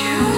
you.